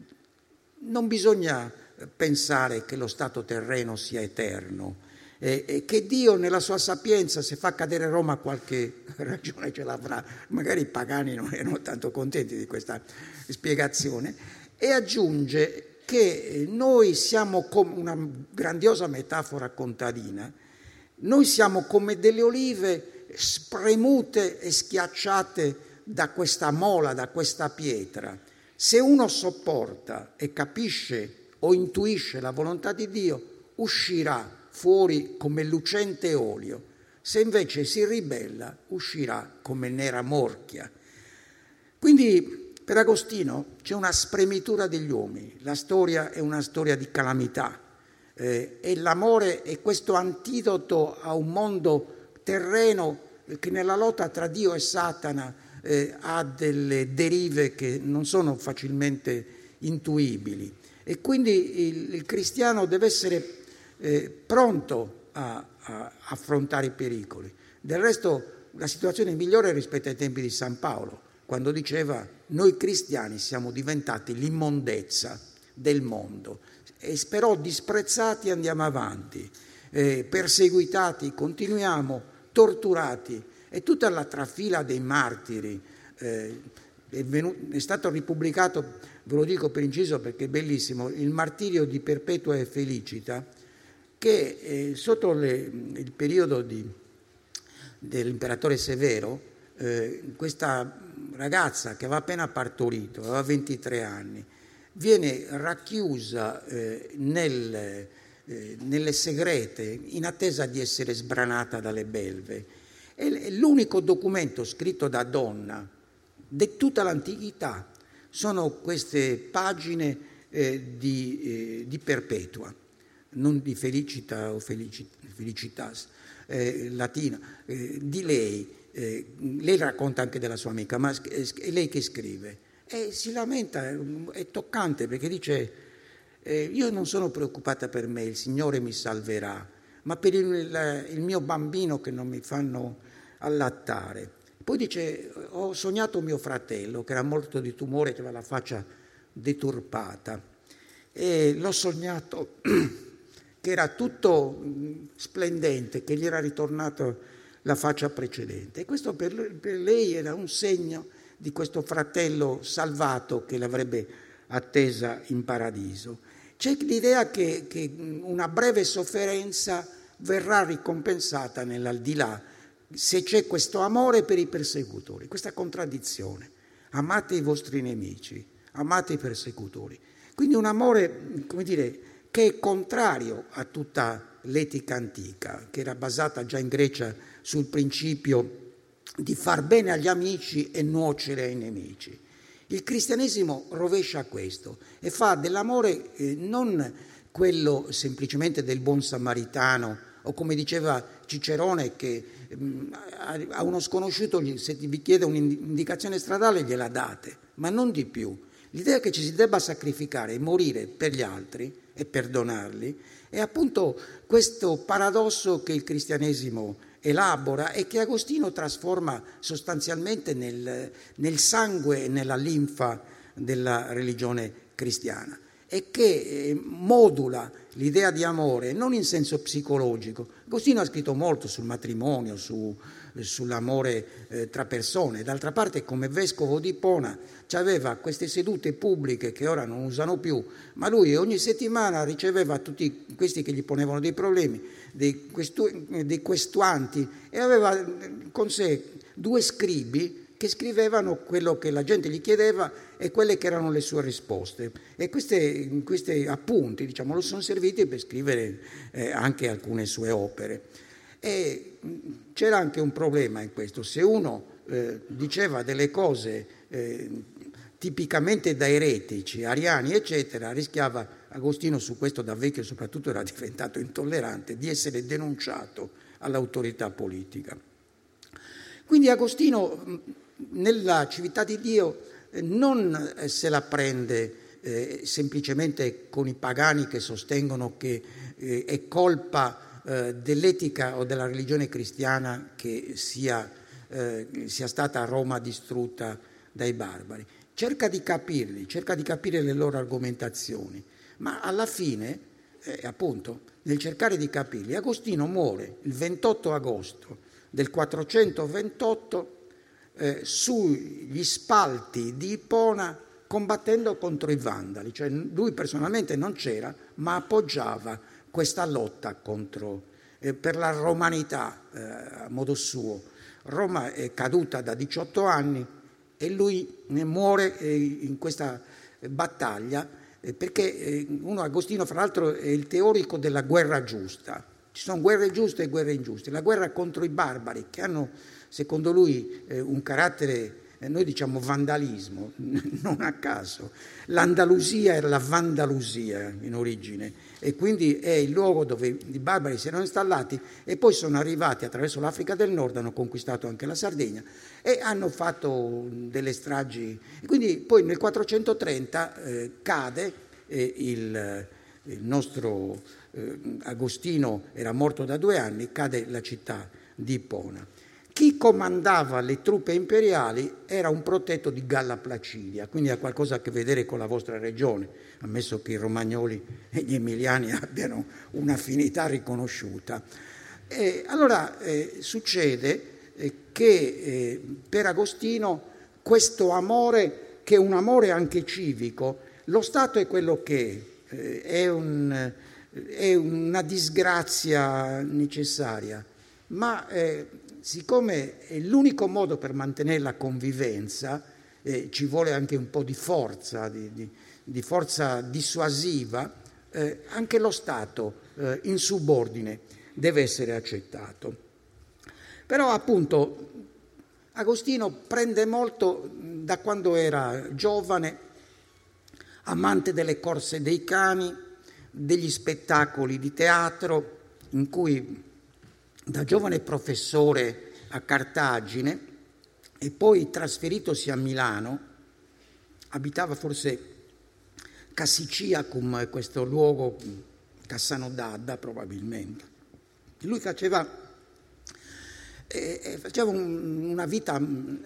non bisogna pensare che lo stato terreno sia eterno e, e che Dio nella sua sapienza se fa cadere Roma qualche <laughs> ragione ce l'avrà. Magari i pagani non erano tanto contenti di questa spiegazione e aggiunge che noi siamo come una grandiosa metafora contadina, noi siamo come delle olive spremute e schiacciate da questa mola, da questa pietra se uno sopporta e capisce o intuisce la volontà di Dio, uscirà fuori come lucente olio. Se invece si ribella, uscirà come nera morchia. Quindi per Agostino c'è una spremitura degli uomini, la storia è una storia di calamità eh, e l'amore è questo antidoto a un mondo terreno che nella lotta tra Dio e Satana eh, ha delle derive che non sono facilmente intuibili e quindi il, il cristiano deve essere eh, pronto a, a, affrontare i pericoli. Del resto la situazione migliore rispetto ai tempi di San Paolo, quando diceva noi cristiani siamo diventati l'immondezza del mondo, e però disprezzati andiamo avanti, eh, perseguitati continuiamo, torturati e tutta la trafila dei martiri. Eh, è, venuto, è, stato ripubblicato, ve lo dico per inciso perché è bellissimo, il martirio di Perpetua e Felicita, che eh, sotto le, il periodo di, dell'imperatore Severo, eh, questa ragazza che aveva appena partorito, aveva 23 anni, viene racchiusa eh, nel, eh, nelle segrete in attesa di essere sbranata dalle belve è l'unico documento scritto da donna di tutta l'antichità. Sono queste pagine eh, di, eh, di, Perpetua, non di Felicita o Felicitas, eh, latina, eh, di lei. Eh, lei racconta anche della sua amica, ma è lei che scrive. E si lamenta, è toccante perché dice, eh, io non sono preoccupata per me, il Signore mi salverà ma per il, il mio bambino che non mi fanno allattare. Poi dice, ho sognato mio fratello che era morto di tumore, che aveva la faccia deturpata e l'ho sognato <clears throat> che era tutto splendente, che gli era ritornato la faccia precedente. E questo per, per lei era un segno di questo fratello salvato che l'avrebbe attesa in paradiso. C'è l'idea che, che una breve sofferenza verrà ricompensata nell'aldilà se c'è questo amore per i persecutori, questa contraddizione. Amate i vostri nemici, amate i persecutori. Quindi un amore, come dire, che è contrario a tutta l'etica antica, che era basata già in Grecia sul principio di far bene agli amici e nuocere ai nemici. Il cristianesimo rovescia questo e fa dell'amore eh, non quello semplicemente del buon samaritano o come diceva Cicerone che mm, a uno sconosciuto se vi chiede un'indicazione stradale gliela date, ma non di più. L'idea che ci si debba sacrificare e morire per gli altri e perdonarli è appunto questo paradosso che il cristianesimo elabora e che Agostino trasforma sostanzialmente nel, nel sangue e nella linfa della religione cristiana. e che eh, modula l'idea di amore non in senso psicologico. Agostino ha scritto molto sul matrimonio, su, sull'amore eh, tra persone. D'altra parte, come vescovo di Pona, aveva queste sedute pubbliche che ora non usano più, ma lui ogni settimana riceveva tutti questi che gli ponevano dei problemi, dei, questu- dei questuanti, e aveva con sé due scribi che scrivevano quello che la gente gli chiedeva e quelle che erano le sue risposte. E questi appunti diciamo, lo sono serviti per scrivere eh, anche alcune sue opere. E c'era anche un problema in questo, se uno eh, diceva delle cose eh, tipicamente da eretici, ariani, eccetera, rischiava, Agostino su questo da vecchio soprattutto era <laughs> diventato intollerante, di essere denunciato all'autorità politica. Quindi Agostino nella civiltà di Dio eh, non eh, se la prende eh, semplicemente con i pagani che sostengono che eh, è colpa eh, dell'etica o della religione cristiana che sia, eh, sia stata a Roma distrutta dai barbari. Cerca di capirli, cerca di capire le loro argomentazioni, ma alla fine, appunto, nel cercare di capirli, Agostino muore il 28 agosto del 428 eh, sugli spalti di Ipona combattendo contro i vandali, cioè lui personalmente non c'era, ma appoggiava questa lotta contro, eh, per la romanità eh, a modo suo. Roma è caduta da 18 anni e lui muore eh, in questa battaglia eh, perché eh, uno, Agostino, fra l'altro, è il teorico della guerra giusta. Ci sono guerre giuste e guerre ingiuste. La guerra contro i barbari che hanno secondo lui un carattere, eh, noi diciamo vandalismo, <laughs> non a caso. L'Andalusia era la Vandalusia in origine e quindi è il luogo dove i barbari si erano installati e poi sono arrivati attraverso l'Africa del Nord, hanno conquistato anche la Sardegna e hanno fatto delle stragi. E quindi poi nel 430 eh, cade eh, il, il, nostro eh, Agostino era morto da due anni, cade la città di Ippona. Chi comandava le truppe imperiali era un protetto di Galla Placidia, quindi ha qualcosa a che vedere con la vostra regione, ammesso che i romagnoli e gli emiliani abbiano un'affinità riconosciuta. E allora eh, succede eh, che eh, per Agostino questo amore, che è un amore anche civico, lo Stato è quello che è, eh, è, un, è una disgrazia necessaria, ma eh, siccome è l'unico modo per mantenere la convivenza, eh, ci vuole anche un po' di forza, di, di, di forza dissuasiva, eh, anche lo Stato eh, in subordine deve essere accettato. Però appunto Agostino prende molto da quando era giovane, amante delle corse dei cani, degli spettacoli di teatro, in cui da giovane professore a Cartagine e poi trasferitosi a Milano, abitava forse Cassiciacum, questo luogo, Cassano d'Adda probabilmente. Lui faceva, eh, faceva un, una vita,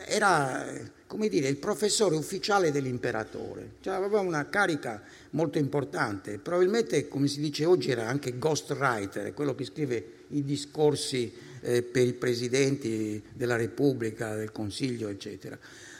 era come dire, il professore ufficiale dell'imperatore, cioè aveva una carica molto importante, probabilmente come si dice oggi era anche ghostwriter, quello che scrive i discorsi eh, per i presidenti della Repubblica, del Consiglio, eccetera.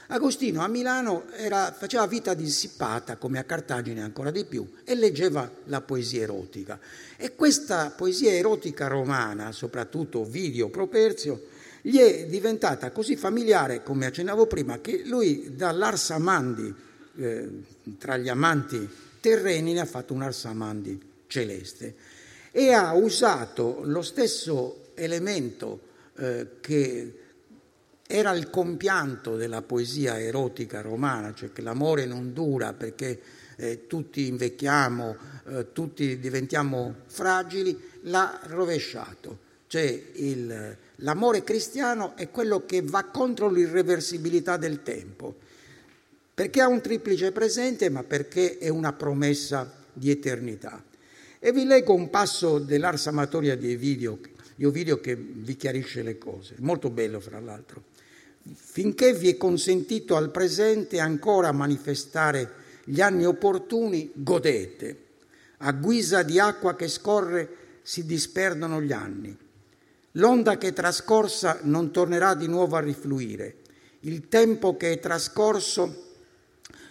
Agostino a Milano era, faceva vita dissipata, come a Cartagine ancora di più, e leggeva la poesia erotica. E questa poesia erotica romana, soprattutto Ovidio Properzio, gli è diventata così familiare, come accennavo prima, che lui dall'Arsamandi eh, tra gli amanti terreni ne ha fatto un Arsamandi celeste e ha usato lo stesso elemento eh, che era il compianto della poesia erotica romana, cioè che l'amore non dura perché eh, tutti invecchiamo, eh, tutti diventiamo fragili, l'ha rovesciato. Cioè il, l'amore cristiano è quello che va contro l'irreversibilità del tempo, perché ha un triplice presente, ma perché è una promessa di eternità. E vi leggo un passo dell'Ars Amatoria di Ovidio, di Ovidio che vi chiarisce le cose, molto bello fra l'altro. Finché vi è consentito al presente ancora manifestare gli anni opportuni godete. A guisa di acqua che scorre si disperdono gli anni. L'onda che è trascorsa non tornerà di nuovo a rifluire. Il tempo che è trascorso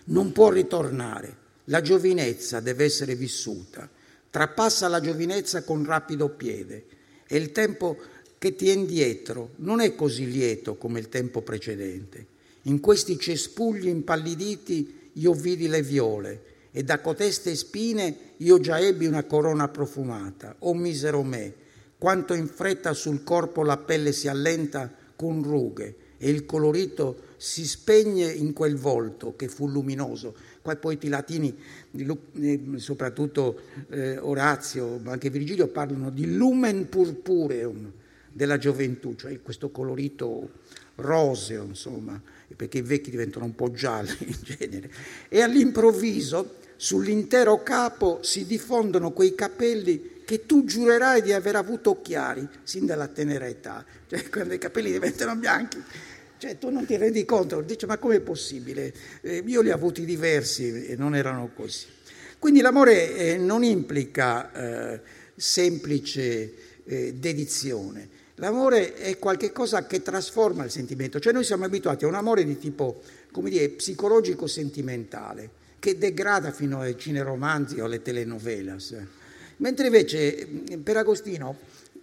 non può ritornare. La giovinezza deve essere vissuta. Trapassa la giovinezza con rapido piede e il tempo che ti è indietro non è così lieto come il tempo precedente. In questi cespugli impalliditi io vidi le viole e da coteste spine io già ebbi una corona profumata. O misero me, quanto in fretta sul corpo la pelle si allenta con rughe e il colorito si spegne in quel volto che fu luminoso. Qua i poeti latini, eh, soprattutto eh, Orazio, ma anche Virgilio, parlano di lumen purpureum della gioventù, cioè questo colorito roseo, insomma, perché i vecchi diventano un po' gialli in genere. E all'improvviso sull'intero capo si diffondono quei capelli che tu giurerai di aver avuto chiari sin dalla tenera età, cioè <laughs> quando i capelli diventano bianchi. Cioè tu non ti rendi conto, dici ma com'è possibile? Eh, io li ho avuti diversi e non erano così. Quindi l'amore eh, non implica eh, semplice eh, dedizione, l'amore è qualcosa che trasforma il sentimento, cioè noi siamo abituati a un amore di tipo, come dire, psicologico-sentimentale, che degrada fino ai cineromanzi o alle telenovelas, mentre invece per Agostino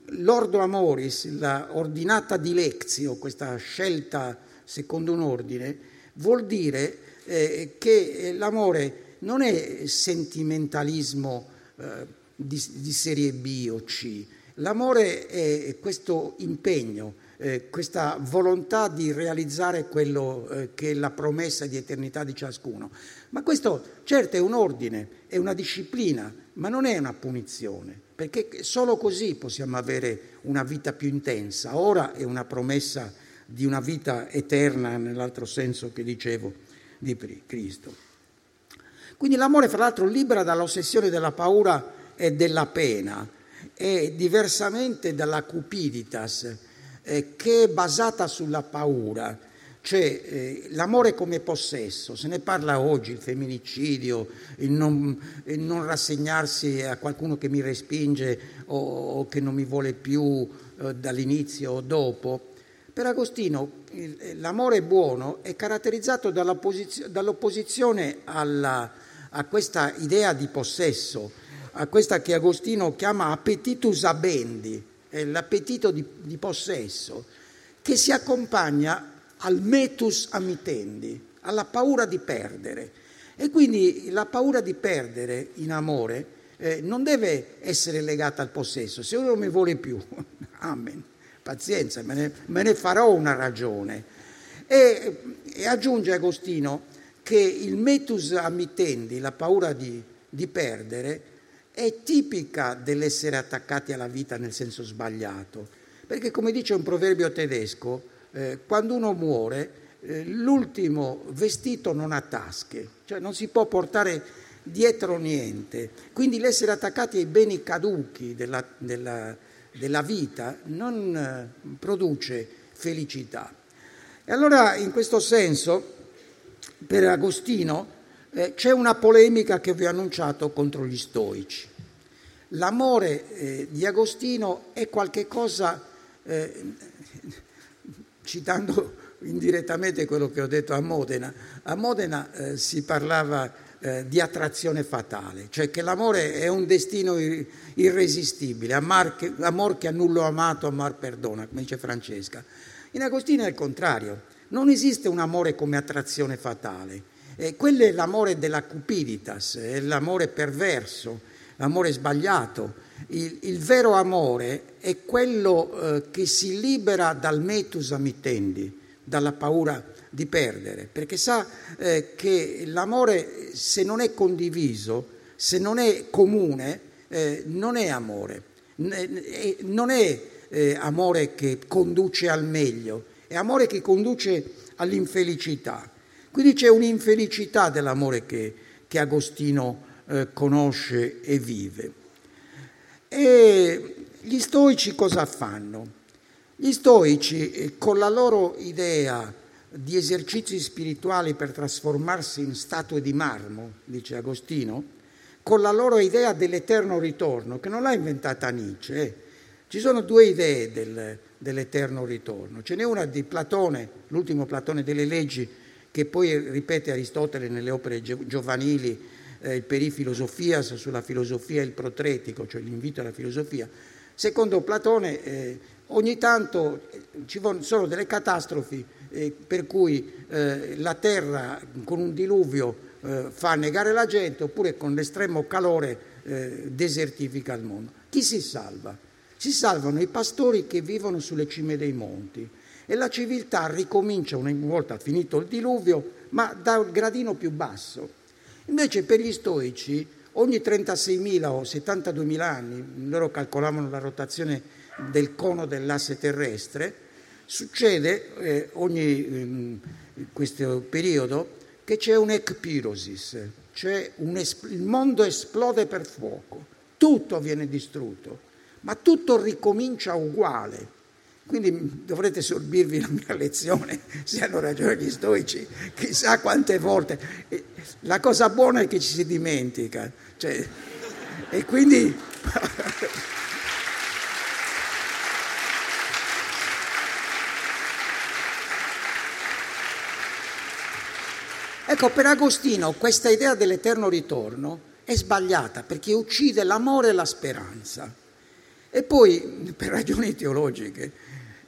l'ordo amoris, la ordinata dilexio, questa scelta secondo un ordine, vuol dire eh, che l'amore non è sentimentalismo eh, di, di, serie B o C, l'amore è questo impegno, eh, questa volontà di realizzare quello eh, che è la promessa di eternità di ciascuno. Ma questo certo è un ordine, è una disciplina, ma non è una punizione perché solo così possiamo avere una vita più intensa. Ora è una promessa di una vita eterna nell'altro senso che dicevo di Cristo. Quindi l'amore, fra l'altro, libera dall'ossessione della paura e della pena e diversamente dalla cupiditas, eh, che è basata sulla paura cioè eh, l'amore come possesso, se ne parla oggi, il femminicidio, il non, il non rassegnarsi a qualcuno che mi respinge o, o che non mi vuole più eh, dall'inizio o dopo. Per Agostino il, l'amore buono è caratterizzato dall'opposizione alla, a questa idea di possesso, a questa che Agostino chiama appetitus abendi, l'appetito di, di possesso, che si accompagna al metus amitendi, alla paura di perdere. E quindi la paura di perdere in amore eh, non deve essere legata al possesso. Se uno non mi vuole più, <laughs> amen, pazienza, me ne, me ne farò una ragione. E, e, aggiunge Agostino che il metus amitendi, la paura di, di perdere, è tipica dell'essere attaccati alla vita nel senso sbagliato. Perché come dice un proverbio tedesco, eh, quando uno muore eh, l'ultimo vestito non ha tasche, cioè non si può portare dietro niente. Quindi l'essere attaccati ai beni caduchi della, della, della vita non eh, produce felicità. E allora in questo senso per Agostino c'è una polemica che vi ho annunciato contro gli stoici. L'amore di Agostino è qualcosa eh, citando indirettamente quello che ho detto a Modena, a Modena eh, si parlava eh, di attrazione fatale, cioè che l'amore è un destino ir- irresistibile, amar che, amor che a nullo amato, amar perdona, come dice Francesca. In Agostino è il contrario, non esiste un amore come attrazione fatale, eh, quello è l'amore della cupiditas, è l'amore perverso, l'amore sbagliato, il, il vero amore è quello eh, che si libera dal metus amitendi, dalla paura di perdere, perché sa eh, che l'amore se non è condiviso, se non è comune, eh, non è amore, non è eh, amore che conduce al meglio, è amore che conduce all'infelicità. Quindi c'è un'infelicità dell'amore che, che Agostino eh, conosce e vive. E gli stoici cosa fanno? Gli stoici, eh, con la loro idea di esercizi spirituali per trasformarsi in statue di marmo, dice Agostino, con la loro idea dell'eterno ritorno, che non l'ha inventata Nietzsche. Eh. Ci sono due idee del, dell'eterno ritorno. Ce n'è una di Platone, l'ultimo Platone delle leggi, che poi ripete Aristotele nelle opere giovanili, eh, il Perifilosofias sulla filosofia e il protretico, cioè l'invito alla filosofia. Secondo Platone eh, ogni tanto eh, ci sono delle catastrofi eh, per cui eh, la terra con un diluvio eh, fa annegare la gente oppure con l'estremo calore eh, desertifica il mondo. Chi si salva? Si salvano i pastori che vivono sulle cime dei monti e la civiltà ricomincia una volta finito il diluvio, ma da un gradino più basso. Invece per gli stoici ogni 36.000 o 72.000 anni, loro calcolavano la rotazione del cono dell'asse terrestre, succede eh, ogni eh, questo periodo che c'è un'ecpirosis, cioè un es- il mondo esplode per fuoco, tutto viene distrutto, ma tutto ricomincia uguale. Quindi dovrete sorbirvi la mia lezione, se hanno ragione gli stoici, chissà quante volte. La cosa buona è che ci si dimentica. Cioè, e quindi... <laughs> ecco, per Agostino questa idea dell'eterno ritorno è sbagliata perché uccide l'amore e la speranza. E poi, per ragioni teologiche,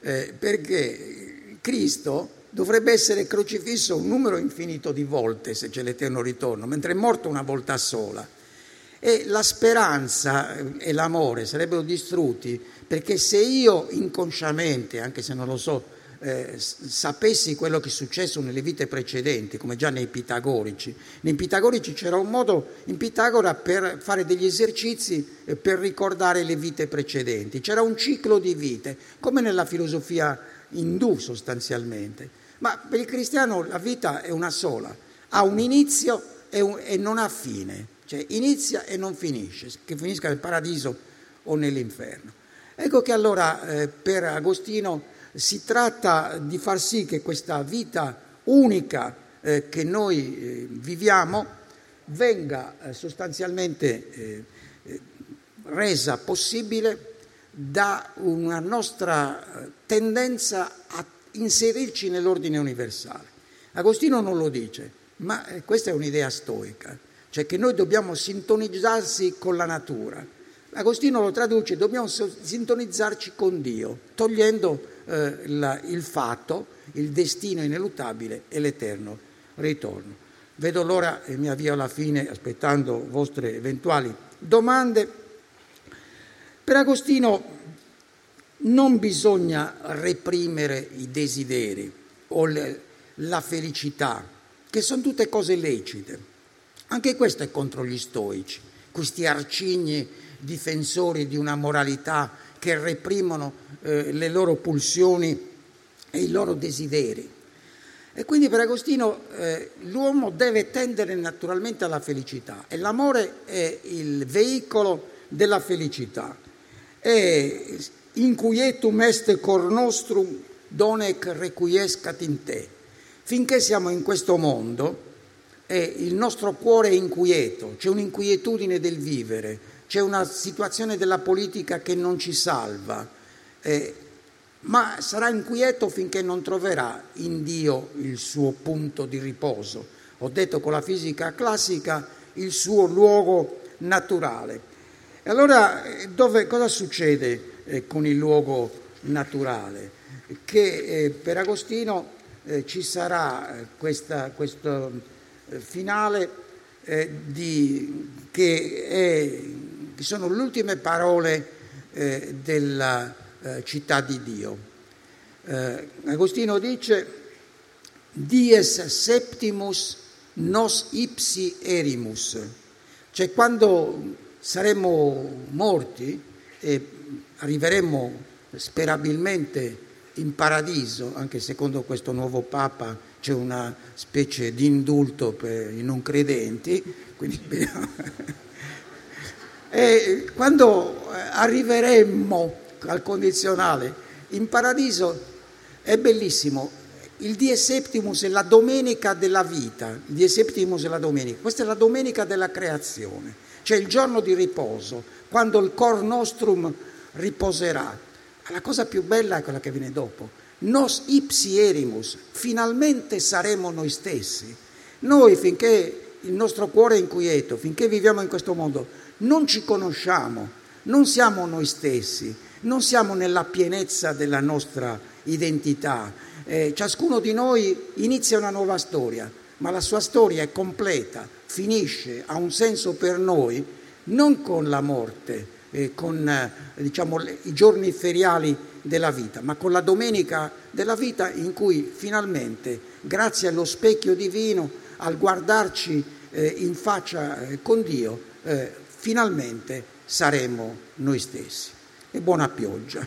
eh, perché Cristo dovrebbe essere crocifisso un numero infinito di volte se c'è l'eterno ritorno, mentre è morto una volta sola. E la speranza e l'amore sarebbero distrutti perché se io inconsciamente, anche se non lo so, eh, sapessi quello che è successo nelle vite precedenti, come già nei pitagorici. Nei pitagorici c'era un modo in Pitagora per fare degli esercizi eh, per ricordare le vite precedenti. C'era un ciclo di vite, come nella filosofia indù sostanzialmente. Ma per il cristiano la vita è una sola, ha un inizio e, un, e non ha fine, cioè inizia e non finisce, che finisca nel paradiso o nell'inferno. Ecco che allora eh, per Agostino si tratta di far sì che questa vita unica eh, che noi eh, viviamo venga eh, sostanzialmente eh, eh, resa possibile da una nostra eh, tendenza a inserirci nell'ordine universale. Agostino non lo dice, ma questa è un'idea stoica, cioè che noi dobbiamo sintonizzarsi con la natura. Agostino lo traduce, dobbiamo sintonizzarci con Dio, togliendo eh, la, il fatto, il destino ineluttabile e l'eterno ritorno. Vedo l'ora e mi avvio alla fine aspettando vostre eventuali domande. Per Agostino non bisogna reprimere i desideri o le, la felicità, che sono tutte cose lecite. Anche questo è contro gli stoici, questi arcigni difensori di una moralità che reprimono eh, le loro pulsioni e i loro desideri. E quindi per Agostino eh, l'uomo deve tendere naturalmente alla felicità e l'amore è il veicolo della felicità. E inquietum est cor nostrum donec requiescat in te. Finché siamo in questo mondo e il nostro cuore è inquieto, c'è un'inquietudine del vivere, c'è una situazione della politica che non ci salva, eh, ma sarà inquieto finché non troverà in Dio il suo punto di riposo. Ho detto con la fisica classica il suo luogo naturale. E allora eh, dove, cosa succede eh, con il luogo naturale? Che eh, per Agostino eh, ci sarà eh, questa, questo finale di, che è che sono le ultime parole eh, della eh, città di Dio. Eh, Agostino dice, dies septimus nos ipsi erimus, cioè quando saremo morti e arriveremo sperabilmente in paradiso, anche secondo questo nuovo Papa c'è una specie di indulto per i non credenti, quindi <laughs> E quando eh, arriveremmo al condizionale in paradiso è bellissimo, il Die Septimus è la domenica della vita, il Die Septimus è la domenica, questa è la domenica della creazione, cioè il giorno di riposo, quando il cor nostrum riposerà. La cosa più bella è quella che viene dopo. Nos ipsi erimus, finalmente saremo noi stessi. Noi finché il nostro cuore è inquieto, finché viviamo in questo mondo, non ci conosciamo, non siamo noi stessi, non siamo nella pienezza della nostra identità, eh, ciascuno di noi inizia una nuova storia, ma la sua storia è completa, finisce, ha un senso per noi, non con la morte, eh, con eh, diciamo, i giorni feriali della vita, ma con la domenica della vita in cui finalmente, grazie allo specchio divino, al guardarci eh, in faccia eh, con Dio, eh, finalmente saremo noi stessi. E buona pioggia.